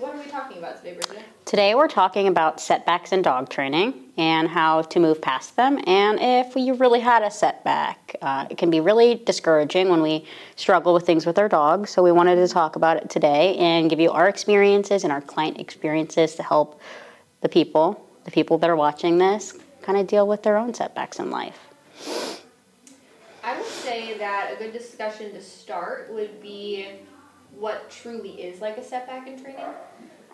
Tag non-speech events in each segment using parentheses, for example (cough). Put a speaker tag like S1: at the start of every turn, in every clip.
S1: what are we talking about today, Bridget?
S2: Today we're talking about setbacks in dog training and how to move past them. And if you really had a setback, uh, it can be really discouraging when we struggle with things with our dogs. So we wanted to talk about it today and give you our experiences and our client experiences to help the people, the people that are watching this, kind of deal with their own setbacks in life.
S1: I would say that a good discussion to start would be what truly is like a setback in training.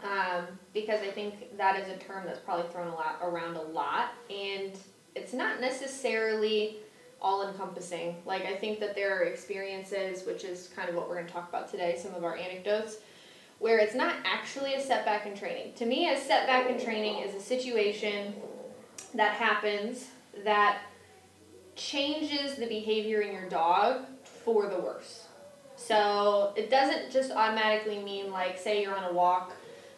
S1: Um, because I think that is a term that's probably thrown a lot around a lot, and it's not necessarily all encompassing. Like I think that there are experiences, which is kind of what we're going to talk about today, some of our anecdotes, where it's not actually a setback in training. To me, a setback in training is a situation that happens that changes the behavior in your dog for the worse. So it doesn't just automatically mean like say you're on a walk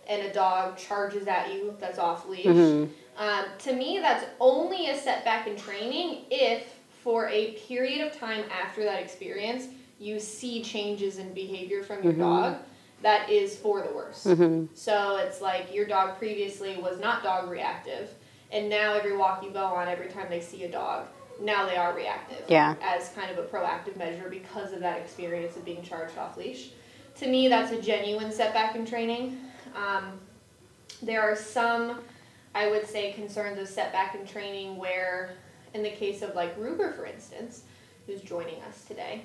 S1: and a dog charges at you that's off leash. Mm-hmm. Um, to me, that's only a setback in training if for a period of time after that experience you see changes in behavior from your mm-hmm. dog that is for the worse. Mm-hmm. So it's like your dog previously was not dog reactive, and now every walk you go on, every time they see a dog, now they are reactive.
S2: Yeah.
S1: As kind of a proactive measure because of that experience of being charged off leash. To me, that's a genuine setback in training. Um, there are some, I would say, concerns of setback in training where, in the case of like Ruger, for instance, who's joining us today,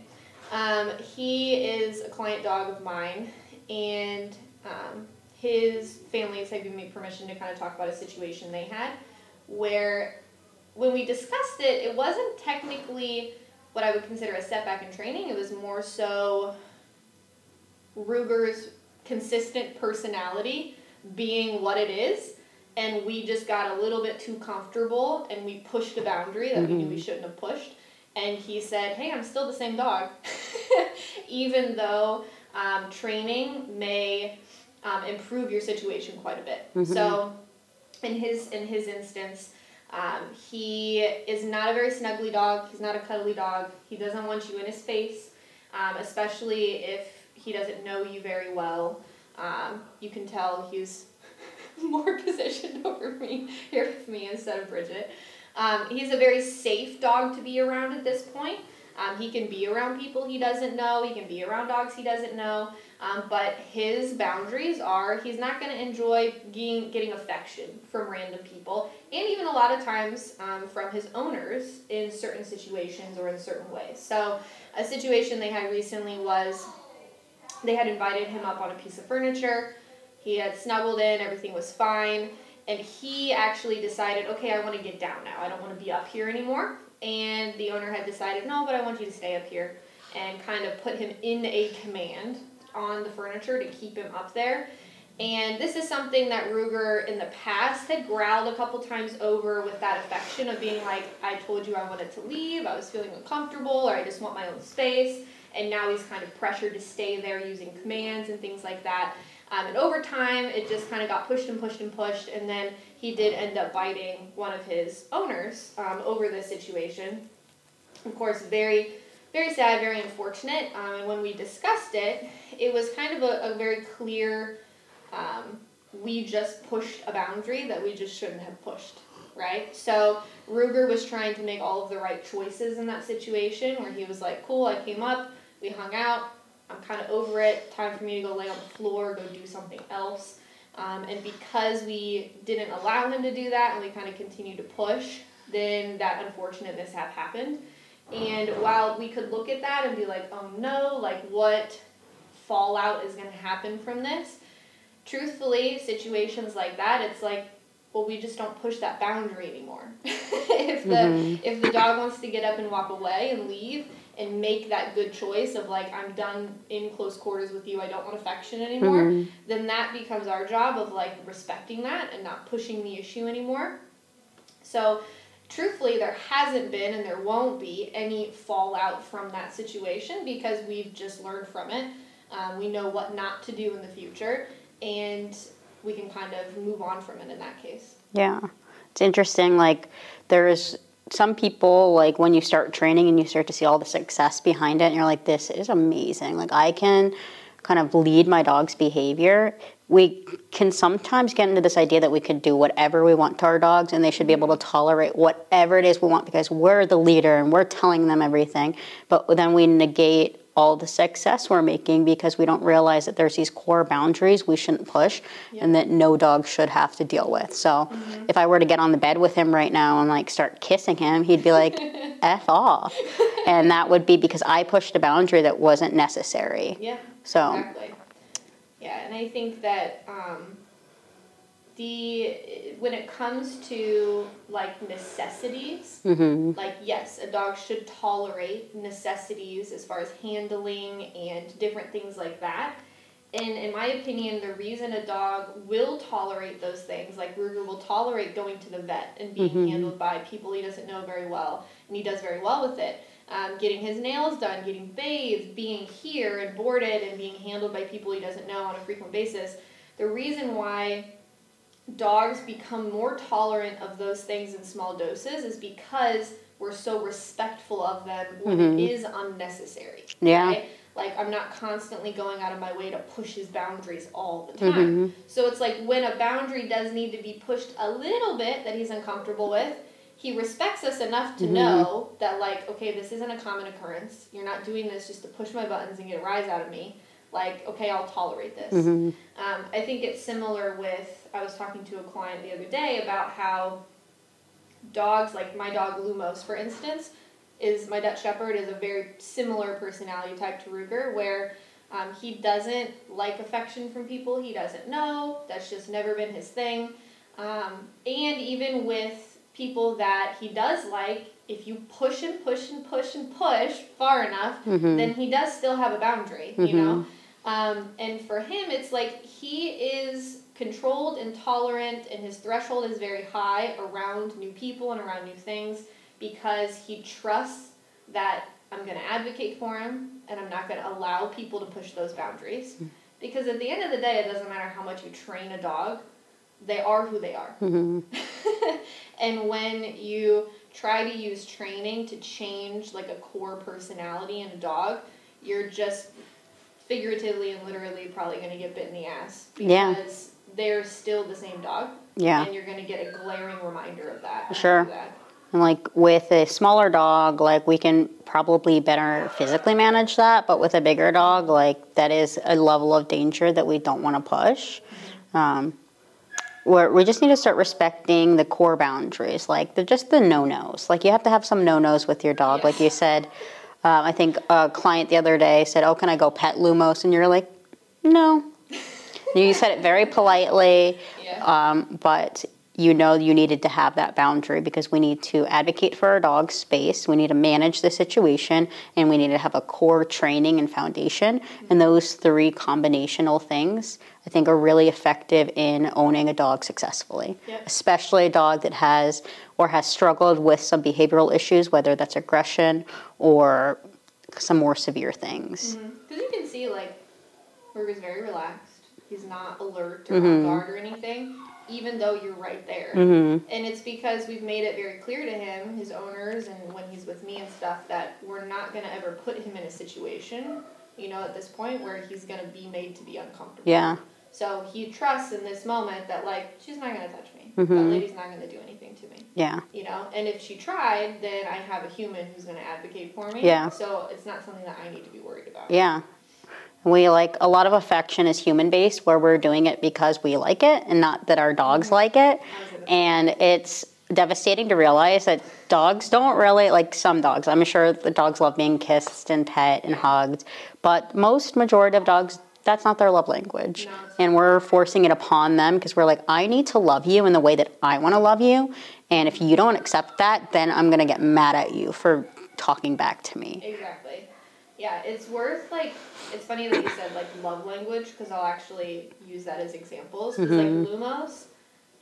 S1: um, he is a client dog of mine, and um, his family have given me permission to kind of talk about a situation they had where when we discussed it, it wasn't technically what I would consider a setback in training. It was more so Ruger's consistent personality being what it is. And we just got a little bit too comfortable and we pushed a boundary that mm-hmm. we knew we mm-hmm. shouldn't have pushed. And he said, Hey, I'm still the same dog. (laughs) Even though um, training may um, improve your situation quite a bit. Mm-hmm. So, in his in his instance, um, he is not a very snuggly dog. He's not a cuddly dog. He doesn't want you in his face, um, especially if he doesn't know you very well. Um, you can tell he's (laughs) more positioned (laughs) over me here with me instead of Bridget. Um, he's a very safe dog to be around at this point. Um, he can be around people he doesn't know. He can be around dogs he doesn't know. Um, but his boundaries are he's not going to enjoy getting, getting affection from random people, and even a lot of times um, from his owners in certain situations or in certain ways. So, a situation they had recently was they had invited him up on a piece of furniture. He had snuggled in, everything was fine, and he actually decided, okay, I want to get down now. I don't want to be up here anymore. And the owner had decided, no, but I want you to stay up here, and kind of put him in a command on the furniture to keep him up there. And this is something that Ruger in the past had growled a couple times over with that affection of being like, I told you I wanted to leave, I was feeling uncomfortable, or I just want my own space. And now he's kind of pressured to stay there using commands and things like that. Um, and over time, it just kind of got pushed and pushed and pushed. And then he did end up biting one of his owners um, over this situation. Of course, very very sad, very unfortunate. Um, and when we discussed it, it was kind of a, a very clear, um, we just pushed a boundary that we just shouldn't have pushed, right? So Ruger was trying to make all of the right choices in that situation where he was like, cool, I came up, we hung out, I'm kind of over it, time for me to go lay on the floor, go do something else. Um, and because we didn't allow him to do that and we kind of continued to push, then that unfortunate mishap happened. And while we could look at that and be like, oh no, like what fallout is going to happen from this, truthfully, situations like that, it's like, well, we just don't push that boundary anymore. (laughs) if the mm-hmm. if the dog wants to get up and walk away and leave and make that good choice of like I'm done in close quarters with you, I don't want affection anymore, mm-hmm. then that becomes our job of like respecting that and not pushing the issue anymore. So truthfully, there hasn't been and there won't be any fallout from that situation because we've just learned from it. Um, we know what not to do in the future, and we can kind of move on from it in that case.
S2: Yeah, it's interesting. Like, there is some people, like, when you start training and you start to see all the success behind it, and you're like, this is amazing. Like, I can kind of lead my dog's behavior we can sometimes get into this idea that we can do whatever we want to our dogs and they should be able to tolerate whatever it is we want because we're the leader and we're telling them everything. But then we negate all the success we're making because we don't realize that there's these core boundaries we shouldn't push yep. and that no dog should have to deal with. So mm-hmm. if I were to get on the bed with him right now and like start kissing him, he'd be like, (laughs) F off. And that would be because I pushed a boundary that wasn't necessary.
S1: Yeah. So exactly. Yeah, and I think that um, the when it comes to like necessities, mm-hmm. like yes, a dog should tolerate necessities as far as handling and different things like that. And in my opinion, the reason a dog will tolerate those things, like Ruger will tolerate going to the vet and being mm-hmm. handled by people he doesn't know very well, and he does very well with it. Um, getting his nails done, getting bathed, being here and boarded, and being handled by people he doesn't know on a frequent basis. The reason why dogs become more tolerant of those things in small doses is because we're so respectful of them when mm-hmm. it is unnecessary.
S2: Yeah. Right?
S1: Like I'm not constantly going out of my way to push his boundaries all the time. Mm-hmm. So it's like when a boundary does need to be pushed a little bit that he's uncomfortable with, he respects us enough to mm-hmm. know that like okay, this isn't a common occurrence. You're not doing this just to push my buttons and get a rise out of me like okay i'll tolerate this mm-hmm. um, i think it's similar with i was talking to a client the other day about how dogs like my dog lumos for instance is my dutch shepherd is a very similar personality type to ruger where um, he doesn't like affection from people he doesn't know that's just never been his thing um, and even with people that he does like if you push and push and push and push far enough, mm-hmm. then he does still have a boundary, mm-hmm. you know? Um, and for him, it's like he is controlled and tolerant, and his threshold is very high around new people and around new things because he trusts that I'm going to advocate for him and I'm not going to allow people to push those boundaries. Mm-hmm. Because at the end of the day, it doesn't matter how much you train a dog, they are who they are. Mm-hmm. (laughs) and when you try to use training to change like a core personality in a dog, you're just figuratively and literally probably going to get bit in the ass because
S2: yeah.
S1: They're still the same dog.
S2: Yeah.
S1: And you're going to get a glaring reminder of that.
S2: Sure. That. And like with a smaller dog, like we can probably better physically manage that, but with a bigger dog, like that is a level of danger that we don't want to push. Mm-hmm. Um, where we just need to start respecting the core boundaries, like the, just the no nos. Like you have to have some no nos with your dog, yes. like you said. Um, I think a client the other day said, "Oh, can I go pet Lumos?" And you're like, "No." You said it very politely, yeah. um, but you know you needed to have that boundary because we need to advocate for our dog's space. We need to manage the situation, and we need to have a core training and foundation. Mm-hmm. And those three combinational things, I think, are really effective in owning a dog successfully, yep. especially a dog that has or has struggled with some behavioral issues, whether that's aggression or some more severe things.
S1: Because mm-hmm. you can see, like, Ruger's very relaxed. He's not alert or mm-hmm. on guard or anything, even though you're right there. Mm-hmm. And it's because we've made it very clear to him, his owners, and when he's with me and stuff, that we're not going to ever put him in a situation, you know, at this point where he's going to be made to be uncomfortable.
S2: Yeah.
S1: So he trusts in this moment that, like, she's not going to touch me. Mm-hmm. That lady's not going to do anything to me.
S2: Yeah.
S1: You know, and if she tried, then I have a human who's going to advocate for me.
S2: Yeah.
S1: So it's not something that I need to be worried about.
S2: Yeah. We like a lot of affection is human based, where we're doing it because we like it and not that our dogs mm-hmm. like it. And it's devastating to realize that dogs don't really like some dogs. I'm sure the dogs love being kissed and pet and hugged, but most majority of dogs that's not their love language. And we're forcing it upon them because we're like, I need to love you in the way that I want to love you. And if you don't accept that, then I'm going to get mad at you for talking back to me.
S1: Exactly. Yeah, it's worth like, it's funny that you said like love language because I'll actually use that as examples. Because mm-hmm. like Lumos,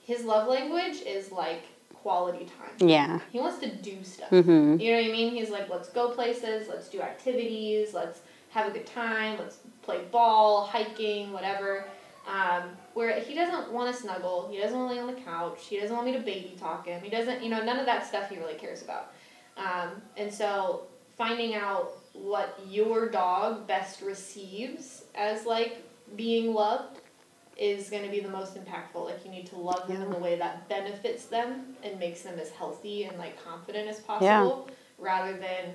S1: his love language is like quality time.
S2: Yeah.
S1: He wants to do stuff. Mm-hmm. You know what I mean? He's like, let's go places, let's do activities, let's have a good time, let's play ball, hiking, whatever. Um, where he doesn't want to snuggle, he doesn't want to lay on the couch, he doesn't want me to baby talk him, he doesn't, you know, none of that stuff he really cares about. Um, and so finding out what your dog best receives as like being loved is going to be the most impactful. Like you need to love them in the way that benefits them and makes them as healthy and like confident as possible, yeah. rather than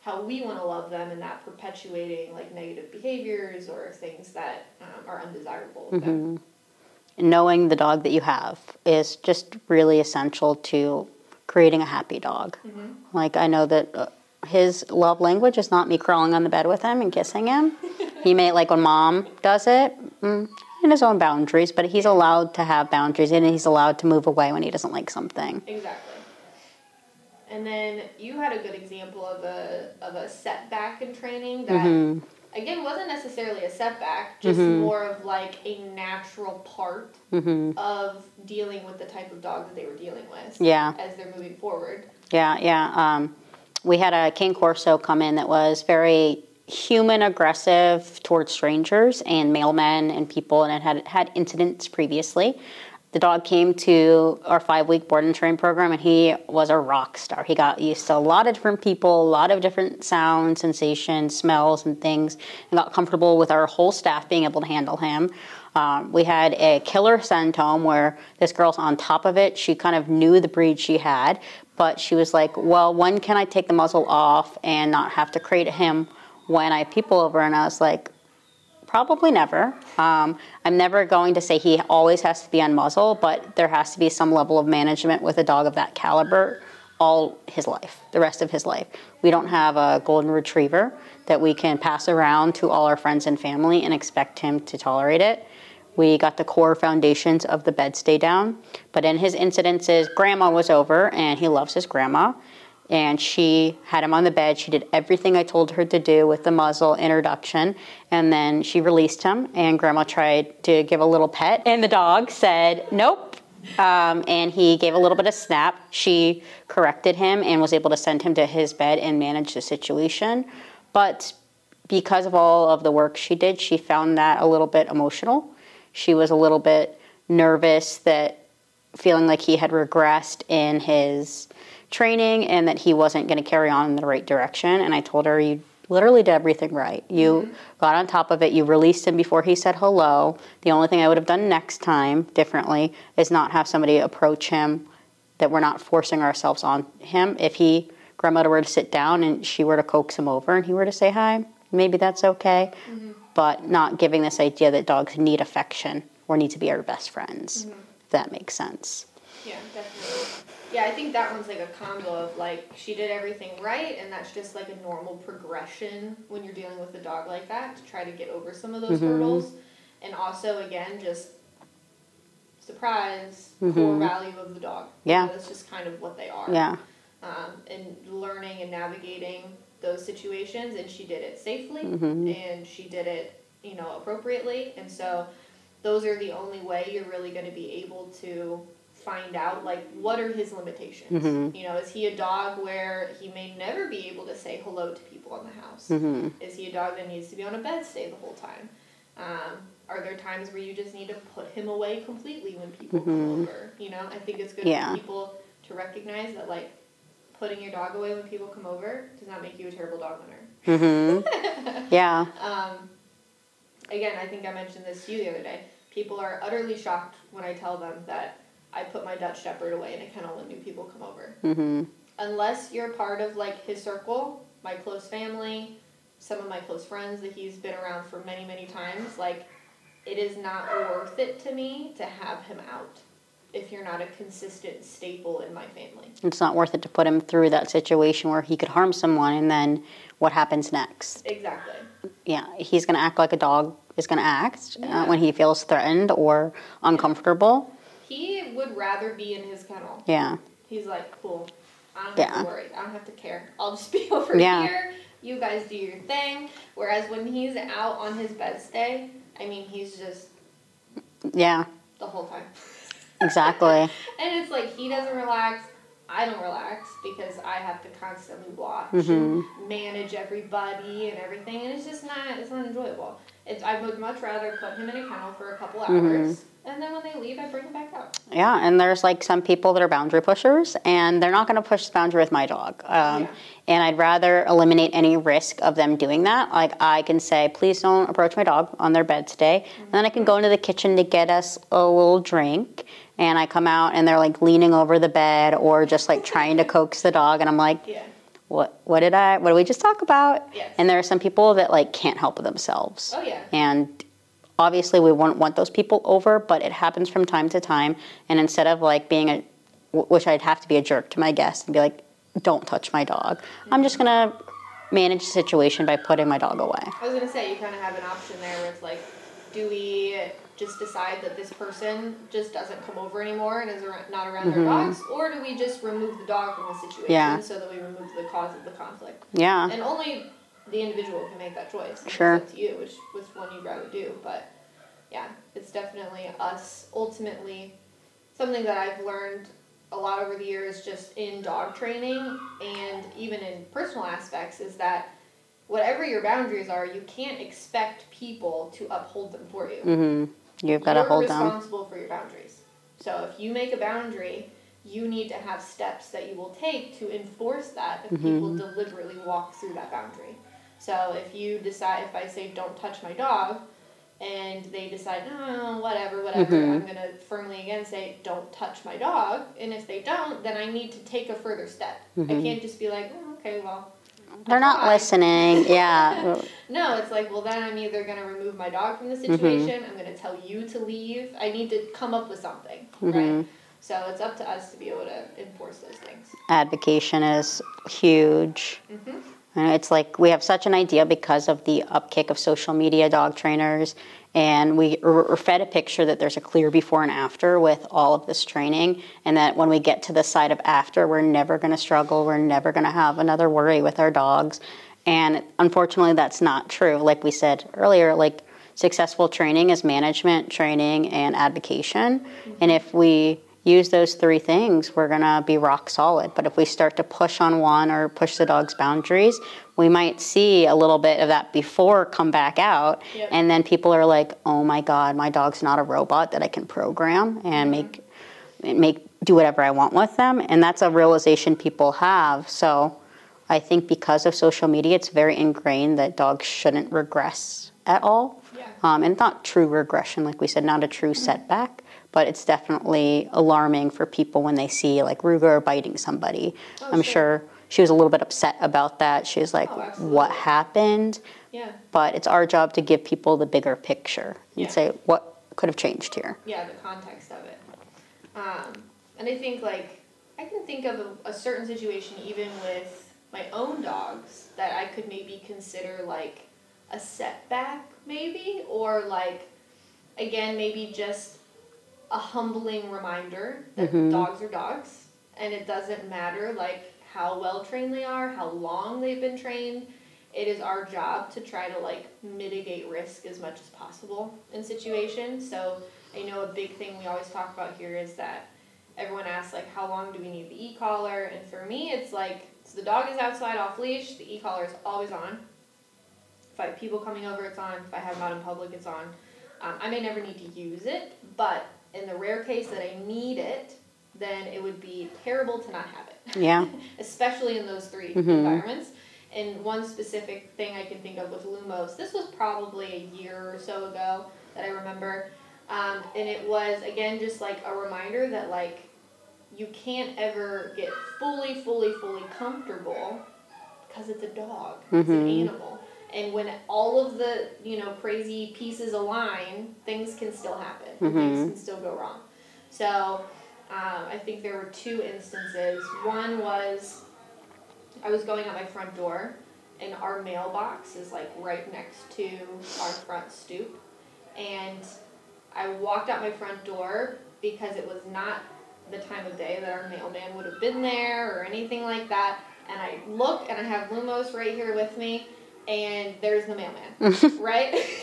S1: how we want to love them and that perpetuating like negative behaviors or things that um, are undesirable. Them.
S2: knowing the dog that you have is just really essential to creating a happy dog. Like I know that uh, his love language is not me crawling on the bed with him and kissing him. (laughs) he may like when mom does it mm, in his own boundaries, but he's allowed to have boundaries and he's allowed to move away when he doesn't like something.
S1: Exactly. And then you had a good example of a of a setback in training that
S2: Mm-hmm.
S1: again wasn't necessarily a setback, just more of like a natural part
S2: Mm-hmm.
S1: of dealing with the type of dog that they were dealing with.
S2: Yeah.
S1: As they're moving forward.
S2: Yeah, yeah. Um, we had a Cane Corso come in that was very human aggressive towards strangers and mailmen and people, and it had had incidents previously. The dog came to our five week board and train program, and he was a rock star. He got used to a lot of different people, a lot of different sounds, sensations, smells, and things, and got comfortable with our whole staff being able to handle him. Um, we had a killer centome where this girl's on top of it. She kind of knew the breed she had, but she was like, Well, when can I take the muzzle off and not have to crate him when I people over? And I was like, Probably never. Um, I'm never going to say he always has to be on muzzle, but there has to be some level of management with a dog of that caliber all his life, the rest of his life. We don't have a golden retriever that we can pass around to all our friends and family and expect him to tolerate it. We got the core foundations of the bed stay down, but in his incidences, grandma was over and he loves his grandma. And she had him on the bed. She did everything I told her to do with the muzzle introduction. And then she released him, and grandma tried to give a little pet. And the dog said, Nope. Um, and he gave a little bit of snap. She corrected him and was able to send him to his bed and manage the situation. But because of all of the work she did, she found that a little bit emotional. She was a little bit nervous that feeling like he had regressed in his training and that he wasn't going to carry on in the right direction. And I told her, You literally did everything right. You mm-hmm. got on top of it, you released him before he said hello. The only thing I would have done next time differently is not have somebody approach him that we're not forcing ourselves on him. If he, grandmother, were to sit down and she were to coax him over and he were to say hi, maybe that's okay. Mm-hmm. But not giving this idea that dogs need affection or need to be our best friends, mm-hmm. if that makes sense.
S1: Yeah, definitely. Yeah, I think that one's like a combo of like she did everything right, and that's just like a normal progression when you're dealing with a dog like that to try to get over some of those mm-hmm. hurdles, and also again just surprise mm-hmm. core value of the dog. You
S2: Yeah.
S1: know, that's just kind of what they are.
S2: Yeah.
S1: Um, and learning and navigating those situations, and she did it safely,
S2: Mm-hmm.
S1: and she did it, you know, appropriately, and so those are the only way you're really going to be able to find out like what are his limitations
S2: Mm-hmm.
S1: you know is he a dog where he may never be able to say hello to people in the house
S2: Mm-hmm.
S1: is he a dog that needs to be on a bed stay the whole time um, are there times where you just need to put him away completely when people come over you know i think it's good
S2: Mm-hmm. Yeah.
S1: for people to recognize that like putting your dog away when people come over does not make you a terrible dog owner
S2: Mm-hmm. (laughs) yeah.
S1: um, again, I think I mentioned this to you the other day. People are utterly shocked when I tell them that I put my Dutch Shepherd away in a kennel when new people come over.
S2: Mm-hmm.
S1: Unless you're part of like his circle, my close family, some of my close friends that he's been around for many, many times, like it is not worth it to me to have him out if you're not a consistent staple in my family.
S2: It's not worth it to put him through that situation where he could harm someone and then what happens next?
S1: Exactly.
S2: Yeah, he's going to act like a dog is going to act
S1: Yeah.
S2: uh, when he feels threatened or uncomfortable.
S1: He would rather be in his kennel
S2: Yeah.
S1: He's like, cool. I don't have to worry. I don't have to care. I'll just be (laughs) over
S2: Yeah.
S1: here. You guys do your thing. Whereas when he's out on his bed stay, I mean, he's just
S2: Yeah,
S1: the whole time. (laughs)
S2: exactly. (laughs)
S1: And it's like he doesn't relax. I don't relax because I have to constantly watch mm-hmm. and manage everybody and everything, and it's just not. It's not enjoyable. It's, I would much rather put him in a kennel for a couple mm-hmm. hours, and then when they leave, I bring him back out.
S2: Yeah, and there's like some people that are boundary pushers, and they're not going to push the boundary with my dog. Um,
S1: Yeah.
S2: And I'd rather eliminate any risk of them doing that. Like I can say, please don't approach my dog on their bed today. And then I can go into the kitchen to get us a little drink. And I come out and they're like leaning over the bed or just like trying to coax the dog. And I'm like,
S1: Yeah.
S2: what, what did I, what did we just talk about?
S1: Yes.
S2: And there are some people that like can't help themselves.
S1: Oh yeah.
S2: And obviously, we wouldn't want those people over, but it happens from time to time. And instead of like being a, which I'd have to be a jerk to my guests and be like, don't touch my dog, I'm just gonna manage the situation by putting my dog away.
S1: I was gonna say you kind of have an option there where it's like, do we just decide that this person just doesn't come over anymore and is not around their dogs, or do we just remove the dog from the situation
S2: Mm-hmm. Yeah.
S1: so that we remove the cause of the conflict?
S2: Yeah.
S1: And only the individual can make that choice.
S2: Sure.
S1: It's you which which one you'd rather do. But yeah, it's definitely us ultimately something that I've learned a lot over the years just in dog training and even in personal aspects is that whatever your boundaries are, you can't expect people to uphold them for you.
S2: hmm You've got to hold them.
S1: You're responsible for your boundaries. So if you make a boundary, you need to have steps that you will take to enforce that if people
S2: Mm-hmm.
S1: deliberately walk through that boundary. So if you decide, if I say don't touch my dog, and they decide, no, whatever, whatever,
S2: Mhm.
S1: I'm gonna firmly again say don't touch my dog. And if they don't, then I need to take a further step. I
S2: Mhm.
S1: can't just be like, oh, okay, well.
S2: They're not
S1: fine."
S2: listening. (laughs) Yeah. (laughs)
S1: No, it's like, well, then I'm either going to remove my dog from the
S2: Mm-hmm.
S1: situation, I'm going to tell you to leave. I need to come up with something, right? So it's up to us to be able to enforce those things.
S2: Advocation is huge.
S1: hmm
S2: It's like we have such an idea because of the upkick of social media dog trainers, and we are fed a picture that there's a clear before and after with all of this training, and that when we get to the side of after, we're never going to struggle, we're never going to have another worry with our dogs. And unfortunately, that's not true. Like we said earlier, like successful training is management, training, and advocation. And if we use those three things, we're gonna be rock solid. But if we start to push on one or push the dog's boundaries, we might see a little bit of that before come back out.
S1: Yep.
S2: And then people are like, oh my God, my dog's not a robot that I can program and make make do whatever I want with them. And that's a realization people have. So I think because of social media, it's very ingrained that dogs shouldn't regress at all.
S1: Yeah.
S2: Um, and not true regression, like we said, not a true setback, but it's definitely alarming for people when they see like Ruger biting somebody.
S1: Oh,
S2: I'm
S1: sure.
S2: sure she was a little bit upset about that. She was like,
S1: Oh,
S2: what happened?
S1: Yeah.
S2: But it's our job to give people the bigger picture and
S1: Yeah.
S2: say, what could have changed here?
S1: Yeah, the context of it. Um, and I think, like, I can think of a, a certain situation even with my own dogs that I could maybe consider like a setback, maybe, or like, again, maybe just a humbling reminder that
S2: Mhm.
S1: dogs are dogs and it doesn't matter like how well trained they are, how long they've been trained. It is our job to try to like mitigate risk as much as possible in situations. So I know a big thing we always talk about here is that everyone asks like how long do we need the e-collar and for me it's like so the dog is outside off leash, the e-collar is always on. If I have people coming over, it's on. If I have them out in public, it's on. Um, I may never need to use it, but in the rare case that I need it, then it would be terrible to not have it.
S2: Yeah. (laughs)
S1: Especially in those 3
S2: Mhm.
S1: environments. And one specific thing I can think of with Lumos, this was probably a year or so ago that I remember. Um, and it was, again, just like a reminder that, like, you can't ever get fully, fully, fully comfortable because it's a dog, it's an
S2: Mhm.
S1: animal. And when all of the, you know, crazy pieces align, things can still happen. and Things can still go wrong. So um, I think there were two instances. One was I was going out my front door, and our mailbox is like right next to our front stoop. And I walked out my front door because it was not the time of day that our mailman would have been there or anything like that. And I look and I have Lumos right here with me, and there's the mailman, (laughs) right? (laughs)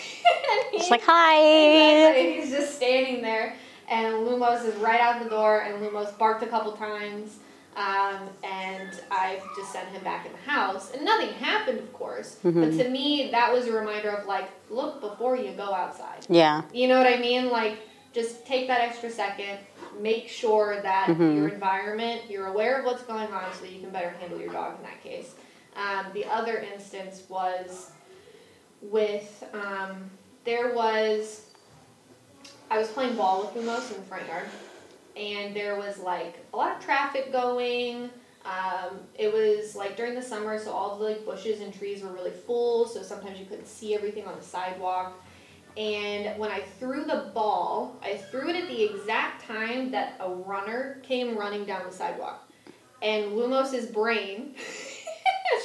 S2: It's like, hi.
S1: Exactly. He's just standing there, and Lumos is right out the door, and Lumos barked a couple times, um, and I just sent him back in the house, and nothing happened, of course. But
S2: Mhm.
S1: to me, that was a reminder of like, look before you go outside.
S2: Yeah.
S1: You know what I mean? Like, just take that extra second, make sure that
S2: Mm-hmm.
S1: your environment, you're aware of what's going on so that you can better handle your dog in that case. Um, the other instance was with, um, there was, I was playing ball with Lumos in the front yard, and there was like a lot of traffic going. Um, it was like during the summer, so all the like bushes and trees were really full, so sometimes you couldn't see everything on the sidewalk. And when I threw the ball, I threw it at the exact time that a runner came running down the sidewalk. And Lumos's brain (laughs)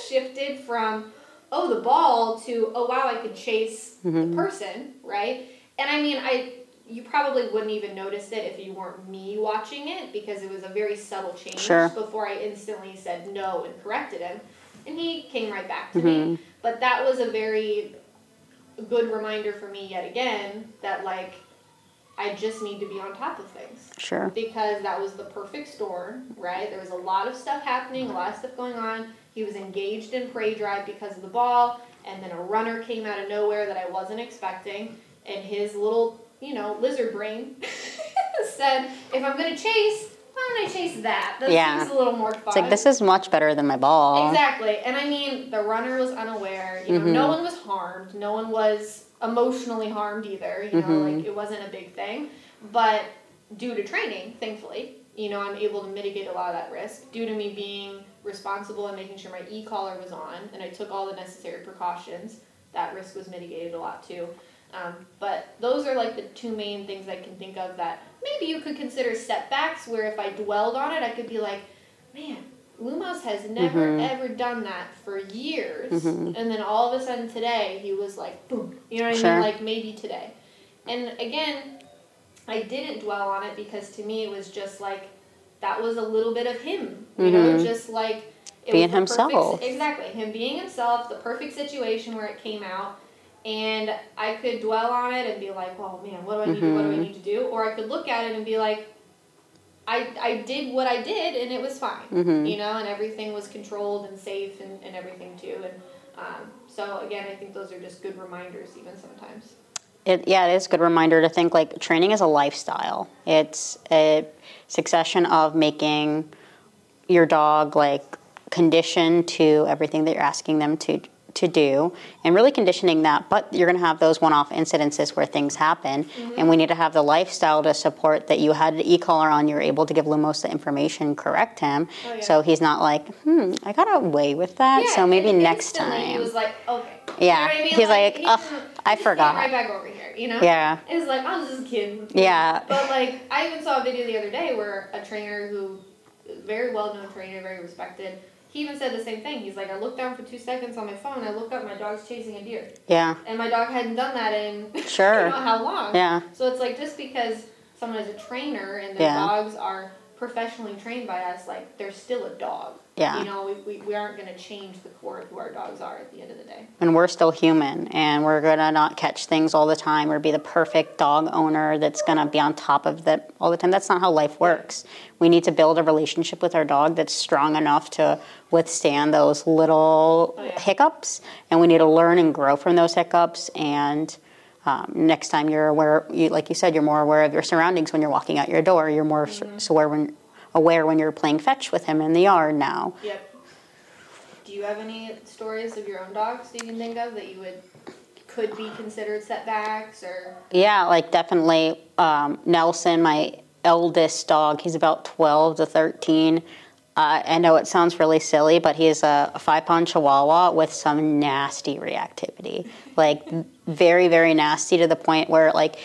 S1: shifted from, oh, the ball to, oh, wow, I could chase
S2: Mhm.
S1: the person, right? And I mean, I you probably wouldn't even notice it if you weren't me watching it because it was a very subtle change
S2: Sure.
S1: before I instantly said no and corrected him. And he came right back to me. But that was a very good reminder for me yet again that like I just need to be on top of things
S2: Sure.
S1: because that was the perfect storm, right? There was a lot of stuff happening, a lot of stuff going on. He was engaged in prey drive because of the ball, and then a runner came out of nowhere that I wasn't expecting, and his little, you know, lizard brain (laughs) said, "If I'm gonna chase, why don't I chase that? That
S2: Yeah.
S1: seems a little more fun."
S2: It's like this is much better than my ball.
S1: Exactly. And I mean, the runner was unaware. You know, no mm-hmm. one was harmed. No one was emotionally harmed either. You know, mm-hmm. like it wasn't a big thing. But due to training, thankfully, you know, I'm able to mitigate a lot of that risk due to me being responsible and making sure my e-collar was on and I took all the necessary precautions. That risk was mitigated a lot too. Um, but those are like the two main things I can think of that maybe you could consider setbacks where if I dwelled on it, I could be like, man, Lumos has never
S2: Mhm.
S1: ever done that for years.
S2: Mhm.
S1: And then all of a sudden today, he was like, boom. You know what I mean? Like maybe today. And again, I didn't dwell on it because to me it was just like, that was a little bit of him. You know,
S2: Mhm.
S1: just like, it
S2: Being
S1: was the perfect-
S2: himself.
S1: exactly. Him being himself, the perfect situation where it came out. And I could dwell on it and be like, oh man, what do I need to, what do I
S2: Mhm.
S1: need to do? Or I could look at it and be like, I, I did what I did and it was fine,
S2: Mhm.
S1: you know, and everything was controlled and safe and, and everything too. And um, so again, I think those are just good reminders even sometimes.
S2: It, yeah, it is a good reminder to think like training is a lifestyle. It's a succession of making your dog like conditioned to everything that you're asking them to to do and really conditioning that but you're going to have those one-off incidences where things happen and we need to have the lifestyle to support that you had an e-collar on you're able to give lumos the information correct him
S1: Oh, yeah.
S2: so he's not like hmm i got away with that so maybe next time
S1: He was like, okay.
S2: Yeah,
S1: You know I mean?
S2: he's like, "Ugh,
S1: didn't-
S2: I forgot."
S1: Right back over here, you know?
S2: yeah
S1: It's like, I was just a kid.
S2: Yeah.
S1: But like, I even saw a video the other day where a trainer who, very well known trainer, very respected, he even said the same thing. He's like, I look down for two seconds on my phone, I look up, my dog's chasing a deer.
S2: yeah
S1: And my dog hadn't done that in (laughs)
S2: Sure.
S1: I don't know how long.
S2: yeah
S1: So it's like just because someone is a trainer and their
S2: Yeah.
S1: dogs are professionally trained by us, like they're still a dog.
S2: Yeah.
S1: You know, we, we, we aren't going to change the core of who our dogs are at the end of the day.
S2: and we're still human and we're gonna not catch things all the time or be the perfect dog owner that's gonna be on top of that all the time that's not how life works we need to build a relationship with our dog that's strong enough to withstand those little
S1: Oh, yeah.
S2: hiccups and we need to learn and grow from those hiccups and um, next time you're aware you, like you said you're more aware of your surroundings when you're walking out your door you're more
S1: Mm-hmm.
S2: s aware when aware when you're playing fetch with him in the yard now
S1: Yep. Do you have any stories of your own dogs that you can think of that you would could be considered setbacks or?
S2: Yeah, like definitely um, Nelson, my eldest dog. He's about 12 to 13. Uh, I know it sounds really silly, but he's a, a five pound chihuahua with some nasty reactivity. Like, very, very nasty to the point where, like,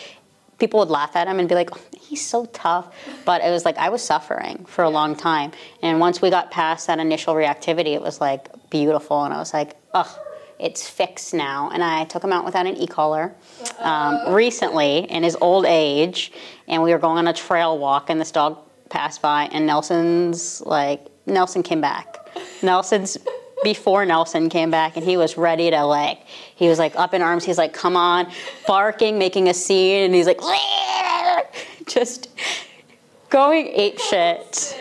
S2: people would laugh at him and be like, oh, he's so tough. But it was like, I was suffering for a long time. And once we got past that initial reactivity, it was like beautiful. And I was like, ugh, it's fixed now. And I took him out without an e collar um, recently in his old age. And we were going on a trail walk, and this dog passed by, and Nelson's like, Nelson came back. Nelson's before Nelson came back, and he was ready to like, he was like up in arms. He's like, come on, barking, making a scene, and he's like, (laughs) just going ape shit.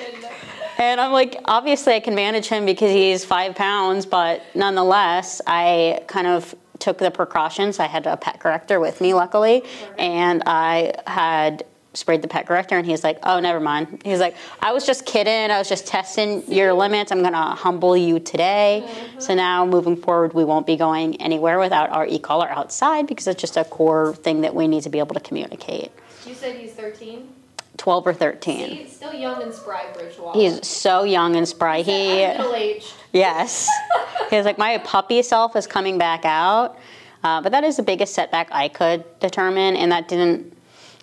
S2: And I'm like, obviously, I can manage him because he's five pounds, but nonetheless, I kind of took the precautions. I had a pet corrector with me, luckily, and I had sprayed the pet corrector and he's like, oh, never mind. He's like, I was just kidding. I was just testing your limits. I'm going to humble you today. Mm-hmm. So now moving forward, we won't be going anywhere without our e-collar outside because it's just a core thing that we need to be able to communicate.
S1: You said he's 13?
S2: 12 or 13.
S1: See, still young and spry chihuahua.
S2: He's so young and spry.
S1: He middle-aged.
S2: Yes. (laughs) he's like, my puppy self is coming back out. Uh, but that is the biggest setback I could determine, and that didn't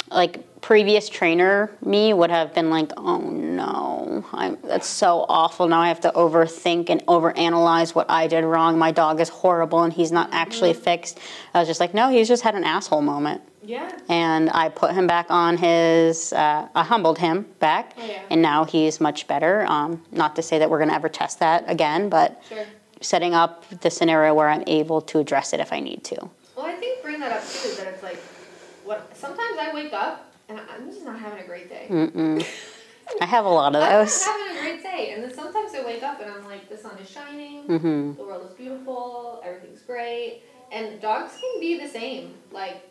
S2: like previous trainer me would have been like, oh no, I'm, that's so awful. Now I have to overthink and overanalyze what I did wrong. My dog is horrible and he's not actually mm-hmm. fixed. I was just like, no, he's just had an asshole moment.
S1: Yeah.
S2: And I put him back on his, uh, I humbled him back,
S1: oh, yeah.
S2: and now he's much better. Um, not to say that we're going to ever test that again, but
S1: sure.
S2: setting up the scenario where I'm able to address it if I need to.
S1: Well, I think bring that up too is that it's like, what sometimes I wake up and I'm just not having a great day.
S2: Mm-mm. (laughs) I have a lot of those.
S1: I'm having a great day, and then sometimes I wake up and I'm like, the sun is shining,
S2: mm-hmm.
S1: the world is beautiful, everything's great, and dogs can be the same. Like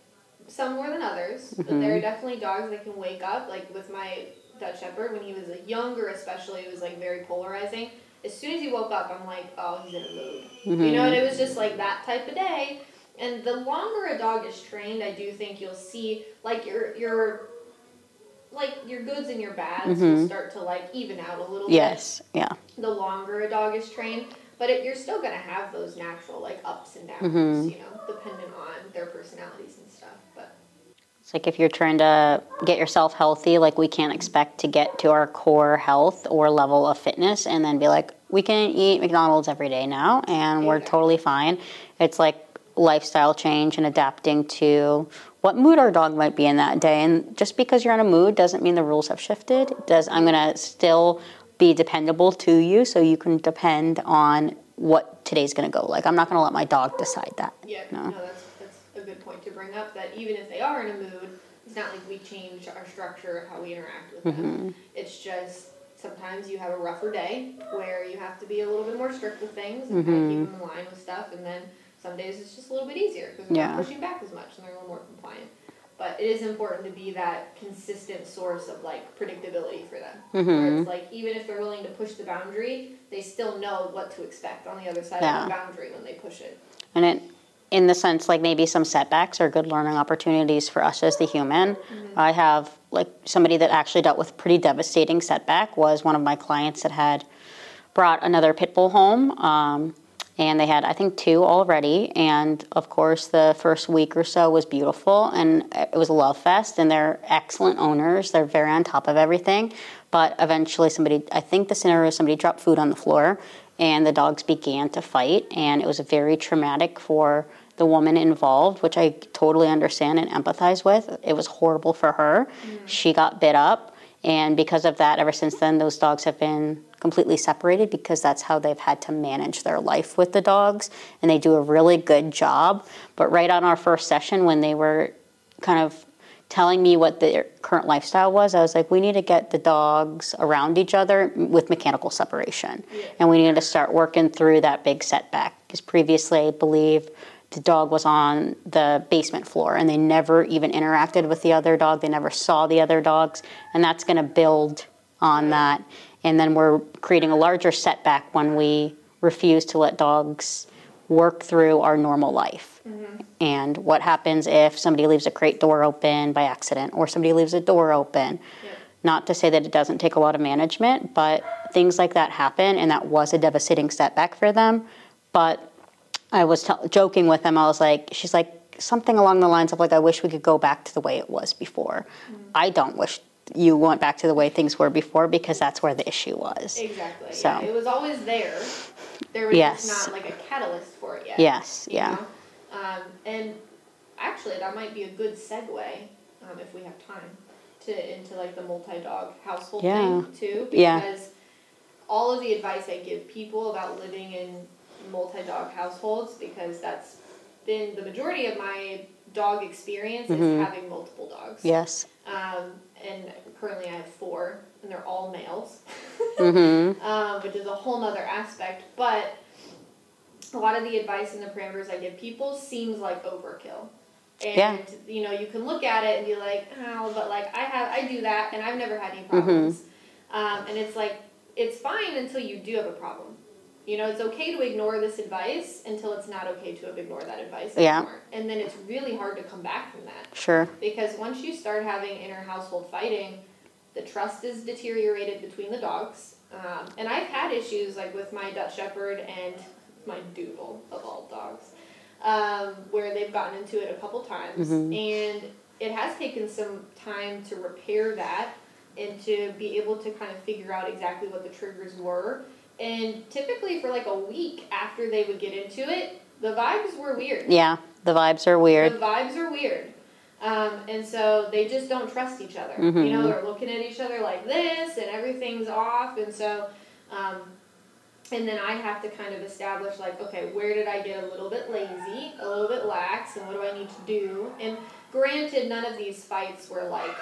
S1: some more than others, mm-hmm. but there are definitely dogs that can wake up. Like with my Dutch Shepherd, when he was younger, especially, it was like very polarizing. As soon as he woke up, I'm like, oh, he's in a mood. Mm-hmm. You know, and it was just like that type of day. And the longer a dog is trained, I do think you'll see like your your like your goods and your bads mm-hmm. will start to like even out a little
S2: yes, bit. Yes, yeah.
S1: The longer a dog is trained, but it, you're still gonna have those natural like ups and downs,
S2: mm-hmm.
S1: you know, dependent on their personalities and stuff. But
S2: it's like if you're trying to get yourself healthy, like we can't expect to get to our core health or level of fitness and then be like, we can eat McDonald's every day now and we're totally fine. It's like lifestyle change and adapting to what mood our dog might be in that day. And just because you're in a mood doesn't mean the rules have shifted. It does I'm gonna still be dependable to you so you can depend on what today's gonna go like. I'm not gonna let my dog decide that.
S1: Yeah, no, no that's that's a good point to bring up that even if they are in a mood, it's not like we change our structure of how we interact with them. Mm-hmm. It's just sometimes you have a rougher day where you have to be a little bit more strict with things and mm-hmm. kind of keep them in line with stuff and then some days it's just a little bit easier because they're yeah. not pushing back as much and they're a little more compliant. But it is important to be that consistent source of like predictability for them.
S2: Mm-hmm.
S1: Where it's like even if they're willing to push the boundary, they still know what to expect on the other side yeah. of the boundary when they push it.
S2: And it in the sense like maybe some setbacks are good learning opportunities for us as the human. Mm-hmm. I have like somebody that actually dealt with pretty devastating setback was one of my clients that had brought another pit bull home. Um, and they had I think two already. And of course, the first week or so was beautiful, and it was a love fest. And they're excellent owners; they're very on top of everything. But eventually, somebody I think the scenario was somebody dropped food on the floor, and the dogs began to fight, and it was very traumatic for the woman involved, which I totally understand and empathize with. It was horrible for her. Mm. She got bit up, and because of that, ever since then, those dogs have been completely separated because that's how they've had to manage their life with the dogs. And they do a really good job. But right on our first session, when they were kind of telling me what their current lifestyle was, I was like, we need to get the dogs around each other with mechanical separation.
S1: Yeah.
S2: And we need to start working through that big setback. Because previously, I believe the dog was on the basement floor and they never even interacted with the other dog. They never saw the other dogs. And that's going to build on that and then we're creating a larger setback when we refuse to let dogs work through our normal life.
S1: Mm-hmm.
S2: And what happens if somebody leaves a crate door open by accident or somebody leaves a door open?
S1: Yep.
S2: Not to say that it doesn't take a lot of management, but things like that happen, and that was a devastating setback for them. But I was t- joking with them. I was like, she's like, something along the lines of like, I wish we could go back to the way it was before.
S1: Mm-hmm.
S2: I don't wish you went back to the way things were before because that's where the issue was.
S1: Exactly.
S2: So
S1: yeah. it was always there. There was
S2: yes.
S1: just not like a catalyst for it yet.
S2: Yes. Yeah.
S1: Um, and actually, that might be a good segue um, if we have time to into like the multi-dog household
S2: yeah.
S1: thing too, because
S2: yeah.
S1: all of the advice I give people about living in multi-dog households, because that's been the majority of my dog experience mm-hmm. is having multiple dogs.
S2: Yes.
S1: Um, and currently I have four, and they're all males, (laughs)
S2: mm-hmm.
S1: um, which is a whole nother aspect. But a lot of the advice and the parameters I give people seems like overkill. And
S2: Yeah.
S1: you know, you can look at it and be like, oh, but like I have, I do that, and I've never had any problems. Um, and it's like it's fine until you do have a problem. You know, it's okay to ignore this advice until it's not okay to ignore that advice
S2: Yeah.
S1: anymore. And then it's really hard to come back from that
S2: Sure.
S1: because once you start having inner household fighting, the trust is deteriorated between the dogs. Um, and I've had issues like with my Dutch Shepherd and my Doodle of all dogs, um, where they've gotten into it a couple times,
S2: Mhm.
S1: and it has taken some time to repair that and to be able to kind of figure out exactly what the triggers were. And typically, for like a week after they would get into it, the vibes were weird.
S2: Yeah, the vibes are weird.
S1: The vibes are weird. Um, and so they just don't trust each other.
S2: Mhm.
S1: You know, they're looking at each other like this and everything's off. And so, um, and then I have to kind of establish like, okay, where did I get a little bit lazy, a little bit lax, and what do I need to do? And granted, none of these fights were like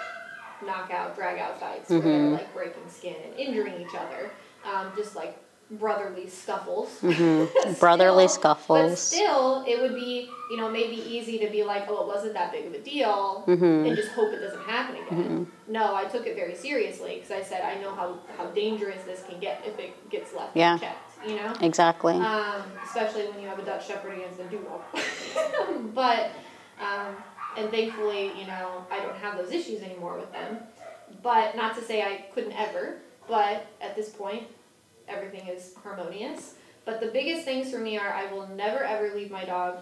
S1: knockout, drag out fights where they're
S2: Mhm.
S1: like breaking skin and injuring each other. Um, just like brotherly scuffles. (laughs)
S2: hmm Brotherly
S1: Still- but
S2: scuffles.
S1: still, it would be, you know, maybe easy to be like, oh, it wasn't that big of a deal,
S2: hmm
S1: and just hope it doesn't happen again. No, I took it very seriously because I said I know how, how dangerous this can get if it gets left
S2: Yeah.
S1: unchecked, you know?
S2: Exactly.
S1: Um, especially when you have a Dutch Shepherd against a Doodle. (laughs) but, um, and thankfully, you know, I don't have those issues anymore with them. But not to say I couldn't ever, but at this point, everything is harmonious. But the biggest things for me are I will never ever leave my dog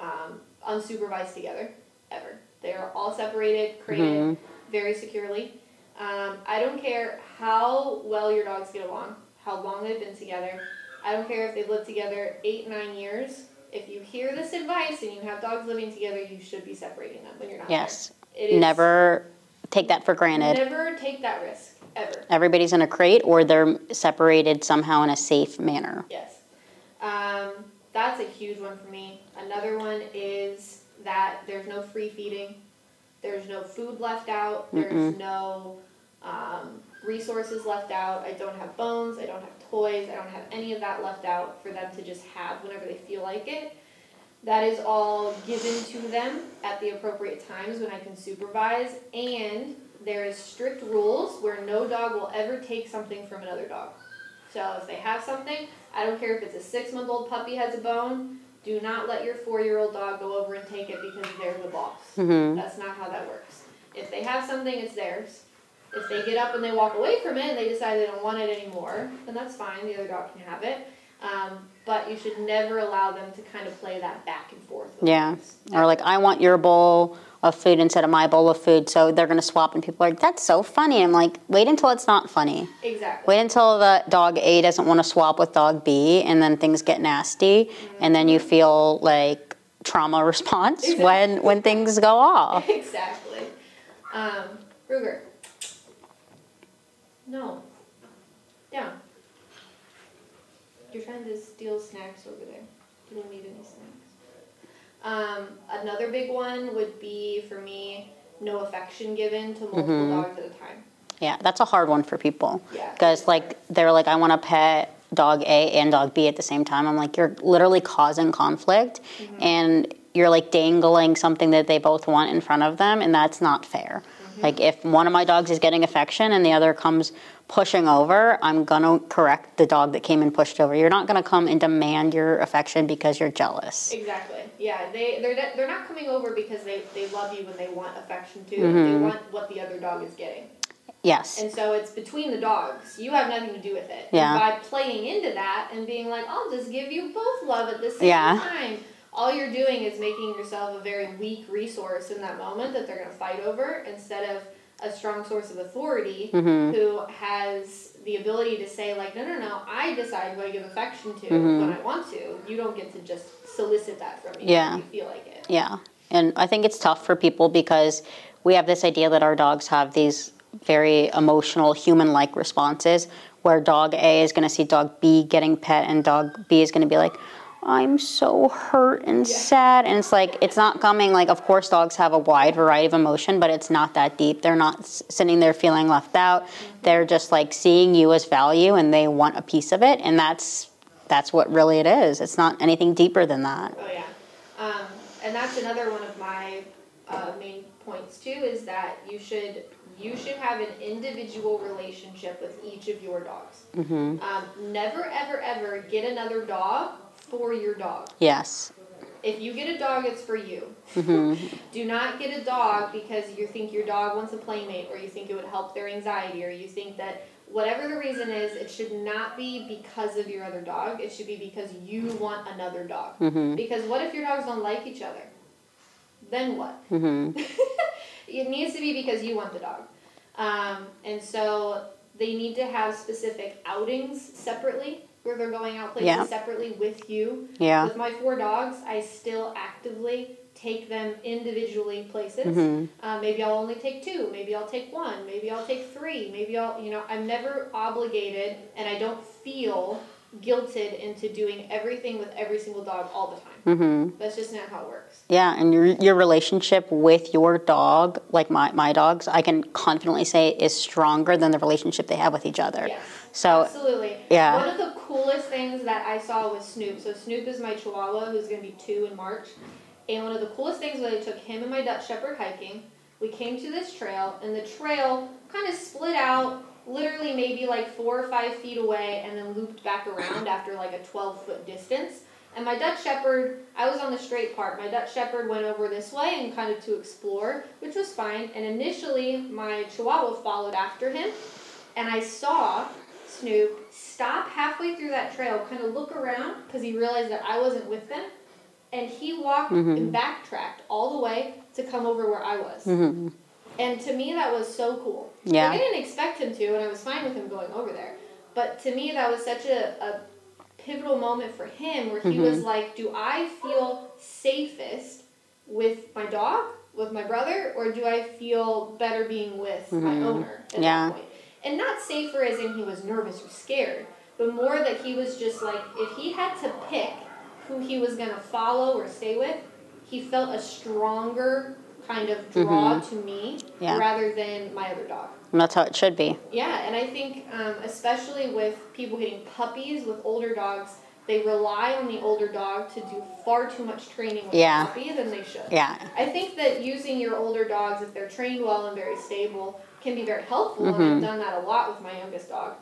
S1: um, unsupervised together, ever. They are all separated, crated
S2: Mhm.
S1: very securely. Um, I don't care how well your dogs get along, how long they've been together. I don't care if they've lived together eight, nine years. If you hear this advice and you have dogs living together, you should be separating them when you're not
S2: Yes.
S1: there. It is-
S2: Never take that for granted.
S1: Never take that risk, ever.
S2: Everybody's in a crate or they're separated somehow in a safe manner.
S1: Yes. Um, that's a huge one for me. Another one is that there's no free feeding. There's no food left out. There's
S2: Mm-mm.
S1: no um, resources left out. I don't have bones. I don't have toys. I don't have any of that left out for them to just have whenever they feel like it. That is all given to them at the appropriate times when I can supervise. And there is strict rules where no dog will ever take something from another dog. So if they have something, I don't care if it's a six month old puppy has a bone, do not let your four year old dog go over and take it because they're the boss.
S2: hmm
S1: That's not how that works. If they have something, it's theirs. If they get up and they walk away from it and they decide they don't want it anymore, then that's fine. The other dog can have it. Um, but you should never allow them to kind of play that back and forth.
S2: Yeah. Or like, I want your bowl of food instead of my bowl of food. So they're going to swap, and people are like, that's so funny. I'm like, wait until it's not funny.
S1: Exactly.
S2: Wait until the dog A doesn't want to swap with dog B, and then things get nasty, and then you feel like trauma (laughs) response (laughs) when when things go off. (laughs)
S1: exactly. Um, Ruger. No. Down. You're trying to steal snacks over there. You don't need any snacks. Um, another big one would be for me no affection given to multiple
S2: Mhm.
S1: dogs at a time.
S2: Yeah, that's a hard one for people
S1: Yeah.
S2: because like they're like, I want to pet dog A and dog B at the same time. I'm like, you're literally causing conflict, and you're like dangling something that they both want in front of them, and that's not fair. Like if one of my dogs is getting affection and the other comes pushing over, I'm gonna correct the dog that came and pushed over. You're not gonna come and demand your affection because you're jealous.
S1: Exactly. Yeah, they they're not- they're not coming over because they they love you and they want affection too. They
S2: Mhm.
S1: want what the other dog is getting.
S2: Yes.
S1: And so it's between the dogs. You have nothing to do with it.
S2: Yeah.
S1: And by playing into that and being like, I'll just give you both love at the same
S2: Yeah.
S1: time, all you're doing is making yourself a very weak resource in that moment that they're going to fight over instead of a strong source of authority
S2: Mhm.
S1: who has the ability to say, like, no, no, no, I decide who I give affection to
S2: Mhm.
S1: when I want to. You don't get to just solicit that from me
S2: Yeah.
S1: you feel like it.
S2: Yeah. And I think it's tough for people because we have this idea that our dogs have these very emotional, human like responses where dog A is going to see dog B getting pet and dog B is going to be like, I'm so hurt and sad. And it's like, it's not coming, like, of course, dogs have a wide variety of emotion, but it's not that deep. They're not sitting there feeling left out. They're just like seeing you as value and they want a piece of it. And that's, that's what really it is. It's not anything deeper than that.
S1: Oh yeah. Um, and that's another one of my uh, main points too is that you should you should have an individual relationship with each of your dogs.
S2: Mm-hmm.
S1: Um, never ever ever get another dog for your dog.
S2: Yes.
S1: If you get a dog, it's for you.
S2: Mm-hmm. (laughs)
S1: Do not get a dog because you think your dog wants a playmate, or you think it would help their anxiety, or you think that whatever the reason is, it should not be because of your other dog. It should be because you want another dog.
S2: Mm-hmm.
S1: Because what if your dogs don't like each other? Then what?
S2: Mm-hmm. (laughs)
S1: it needs to be because you want the dog. Um, and so they need to have specific outings separately where they're going out places
S2: Yeah.
S1: separately with you.
S2: Yeah.
S1: With my four dogs, I still actively take them individually places.
S2: Mm-hmm.
S1: Uh, maybe I'll only take two. Maybe I'll take one. Maybe I'll take three. Maybe I'll, you know, I'm never obligated and I don't feel guilted into doing everything with every single dog all the time.
S2: Mm-hmm.
S1: That's just not how it works.
S2: Yeah, and your your relationship with your dog, like my, my dogs, I can confidently say is stronger than the relationship they have with each other.
S1: Yes.
S2: So
S1: Absolutely.
S2: yeah.
S1: One of the coolest things that I saw was Snoop. So Snoop is my Chihuahua, who's going to be two in March. And one of the coolest things was I took him and my Dutch Shepherd hiking. We came to this trail, and the trail kind of split out, literally maybe like four or five feet away, and then looped back around (coughs) after like a 12 foot distance. And my Dutch Shepherd, I was on the straight part. My Dutch Shepherd went over this way and kind of to explore, which was fine. And initially, my Chihuahua followed after him, and I saw Snoop stop halfway through that trail, kind of look around because he realized that I wasn't with them, and he walked and backtracked all the way to come over where I was.
S2: hmm
S1: And to me, that was so cool.
S2: Yeah.
S1: Like, I didn't expect him to, and I was fine with him going over there. But to me, that was such a, a pivotal moment for him where he
S2: Mhm.
S1: was like, Do I feel safest with my dog, with my brother, or do I feel better being with my
S2: Mhm.
S1: owner at
S2: Yeah.
S1: And not safer as in he was nervous or scared, but more that he was just like, if he had to pick who he was going to follow or stay with, he felt a stronger kind of draw to me
S2: Mm-hmm. Yeah.
S1: rather than my other dog.
S2: And that's how it should be.
S1: Yeah, and I think um, especially with people getting puppies with older dogs, they rely on the older dog to do far too much training with
S2: Yeah.
S1: the puppy than they should.
S2: Yeah.
S1: I think that using your older dogs, if they're trained well and very stable, can be very helpful, and
S2: Mhm.
S1: I've done that a lot with my youngest dog.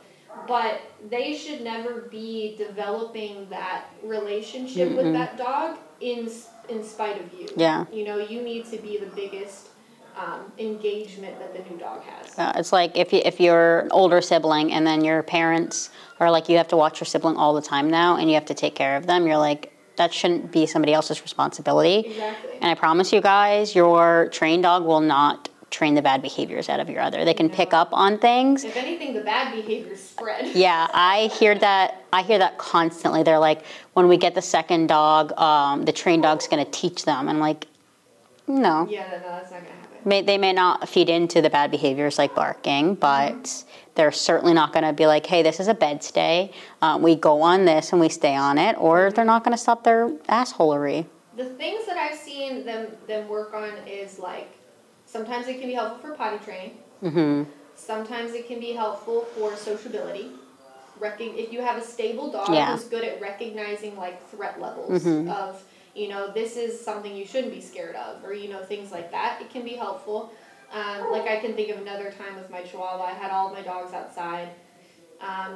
S1: But they should never be developing that relationship with
S2: Mm-mm.
S1: that dog in in spite of you.
S2: Yeah.
S1: You know, you need to be the biggest um, engagement that the new dog has.
S2: Uh, it's like if you, if you're an older sibling and then your parents are like you have to watch your sibling all the time now and you have to take care of them. You're like that shouldn't be somebody else's responsibility.
S1: Exactly.
S2: And I promise you guys, your trained dog will not train the bad behaviors out of your other. They can pick up on things.
S1: If anything, the bad behaviors spread. (laughs)
S2: Yeah, I hear that. I hear that constantly. They're like, when we get the second dog, um, the trained dog's going to teach them. I'm like, no.
S1: Yeah, no, that's not gonna happen.
S2: May, they may not feed into the bad behaviors like barking, but they're certainly not going to be like, hey, this is a bed stay. Um, we go on this and we stay on it, or they're not going to stop their assholery.
S1: The things that I've seen them them work on is like sometimes it can be helpful for potty training.
S2: hmm
S1: Sometimes it can be helpful for sociability. Recog- if you have a stable dog
S2: Yeah.
S1: who's good at recognizing like threat levels
S2: Mhm.
S1: of, you know, this is something you shouldn't be scared of, or you know things like that, it can be helpful. Um, like I can think of another time with my Chihuahua, I had all of my dogs outside. Um,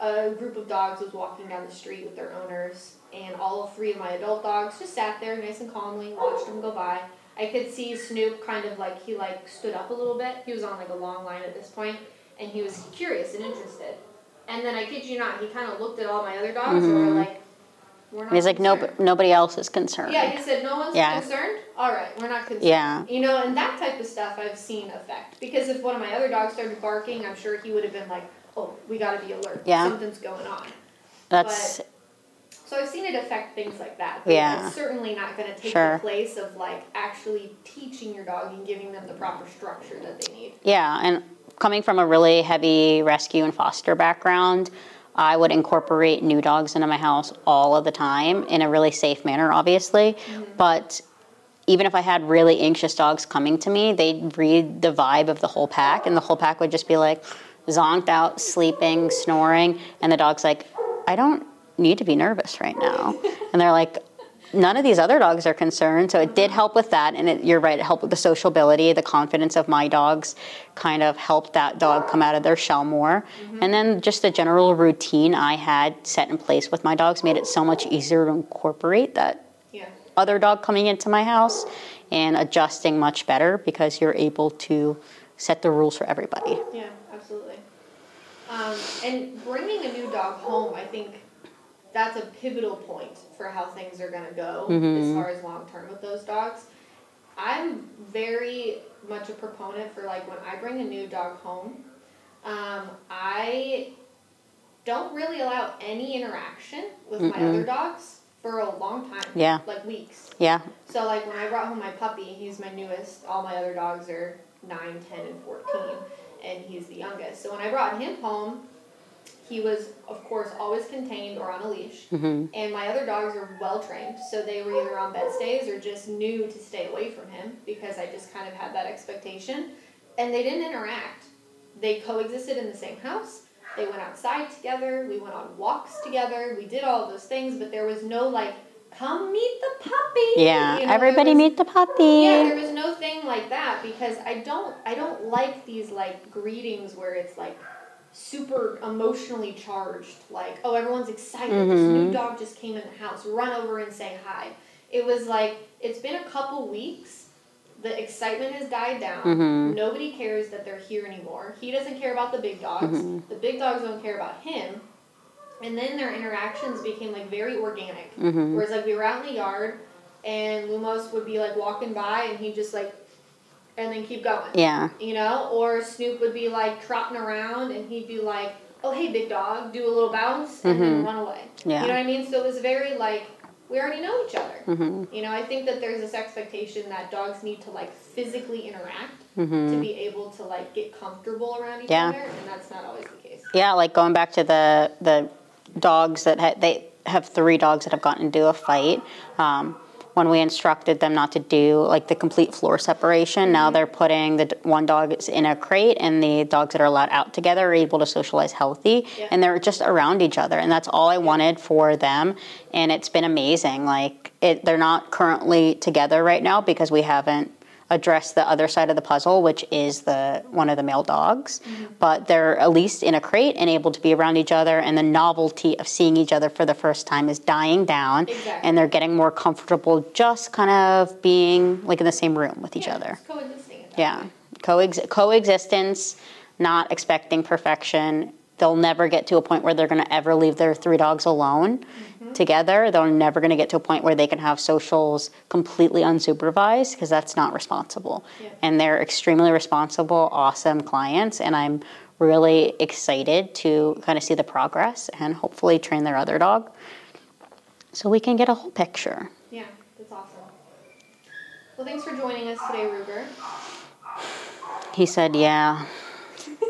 S1: a group of dogs was walking down the street with their owners, and all three of my adult dogs just sat there nice and calmly, watched them go by. I could see Snoop kind of like he like stood up a little bit. He was on like a long line at this point, and he was curious and interested. And then I kid you not, he kind of looked at all my other dogs and were
S2: Mhm.
S1: like, "We're not."
S2: He's like, no, nobody else is concerned.
S1: Yeah, he said, "No one's
S2: Yeah.
S1: concerned." All right, we're not concerned.
S2: Yeah.
S1: You know, and that type of stuff I've seen affect. Because if one of my other dogs started barking, I'm sure he would have been like, "Oh, we got to be alert.
S2: Yeah.
S1: Something's going on."
S2: That's
S1: So I've seen it affect things like that. But
S2: Yeah.
S1: It's certainly not going to take
S2: Sure.
S1: the place of like actually teaching your dog and giving them the proper structure that they need.
S2: Yeah, and coming from a really heavy rescue and foster background, I would incorporate new dogs into my house all of the time in a really safe manner, obviously. Mm-hmm. But even if I had really anxious dogs coming to me, they'd read the vibe of the whole pack, and the whole pack would just be like zonked out, sleeping, snoring, and the dog's like, I don't need to be nervous right now. And they're like, none of these other dogs are concerned. So it did help with that. And it, you're right, it helped with the sociability, the confidence of my dogs kind of helped that dog come out of their shell more. And then just the general routine I had set in place with my dogs made it so much easier to incorporate that
S1: Yeah.
S2: other dog coming into my house and adjusting much better because you're able to set the rules for everybody.
S1: Yeah, absolutely. Um, and bringing a new dog home, I think that's a pivotal point for how things are going to go as far as long term with those dogs. I'm very much a proponent for like when I bring a new dog home, um, I don't really allow any interaction with my other dogs for a long time.
S2: Yeah.
S1: Like weeks.
S2: Yeah.
S1: So like when I brought home my puppy, he's my newest. All my other dogs are 9, 10, and 14, and he's the youngest. So when I brought him home, he was of course always contained or on a leash.
S2: hmm
S1: And my other dogs are well trained, so they were either on bed stays or just knew to stay away from him because I just kind of had that expectation. And they didn't interact. They coexisted in the same house. They went outside together. We went on walks together. We did all those things, but there was no like, come meet the puppy.
S2: Yeah.
S1: You know,
S2: Everybody
S1: was-
S2: meet the puppy.
S1: yeah, there was no thing like that because I don't I don't like these like greetings where it's like super emotionally charged like oh everyone's excited this new dog just came in the house run over and say hi. It was like it's been a couple weeks the excitement has died down.
S2: Mhm.
S1: Nobody cares that they're here anymore. He doesn't care about the big dogs. The big dogs don't care about him. And then their interactions became like very organic.
S2: Mhm.
S1: Whereas like we were out in the yard and Lumos would be like walking by and he'd just like and then keep going.
S2: Yeah.
S1: You know? Or Snoop would be like trotting around and he'd be like, Oh hey big dog, do a little bounce and then run away.
S2: Yeah.
S1: You know what I mean? So it was very like we already know each other.
S2: hmm
S1: You know, I think that there's this expectation that dogs need to like physically interact
S2: hmm
S1: to be able to like get comfortable around each
S2: Yeah.
S1: other, and that's not always the case.
S2: Yeah, like going back to the the dogs that ha- they have three dogs that have gotten into a fight. Um, when we instructed them not to do like the complete floor separation, now mm-hmm. they're putting the one dog is in a crate, and the dogs that are allowed out together are able to socialize healthy,
S1: Yeah.
S2: and they're just around each other, and that's all I wanted for them, and it's been amazing. Like it, they're not currently together right now because we haven't address the other side of the puzzle, which is the one of the male dogs. But they're at least in a crate and able to be around each other, and the novelty of seeing each other for the first time is dying down,
S1: Exactly.
S2: and they're getting more comfortable just kind of being like in the same room with each
S1: Yeah,
S2: other.
S1: coexisting.
S2: Yeah. Coex- coexistence, not expecting perfection. They'll never get to a point where they're going to ever leave their three dogs alone
S1: Mm-hmm.
S2: Together. They're never going to get to a point where they can have socials completely unsupervised because that's not responsible.
S1: Yeah.
S2: And they're extremely responsible, awesome clients, and I'm really excited to kind of see the progress and hopefully train their other dog so we can get a whole picture.
S1: Yeah, that's awesome. Well, thanks for joining us today, Ruger.
S2: He said, Yeah,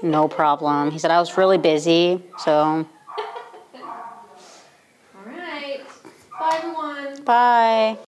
S2: no problem. He said, I was really busy, so
S1: All right. Bye, everyone.
S2: bye.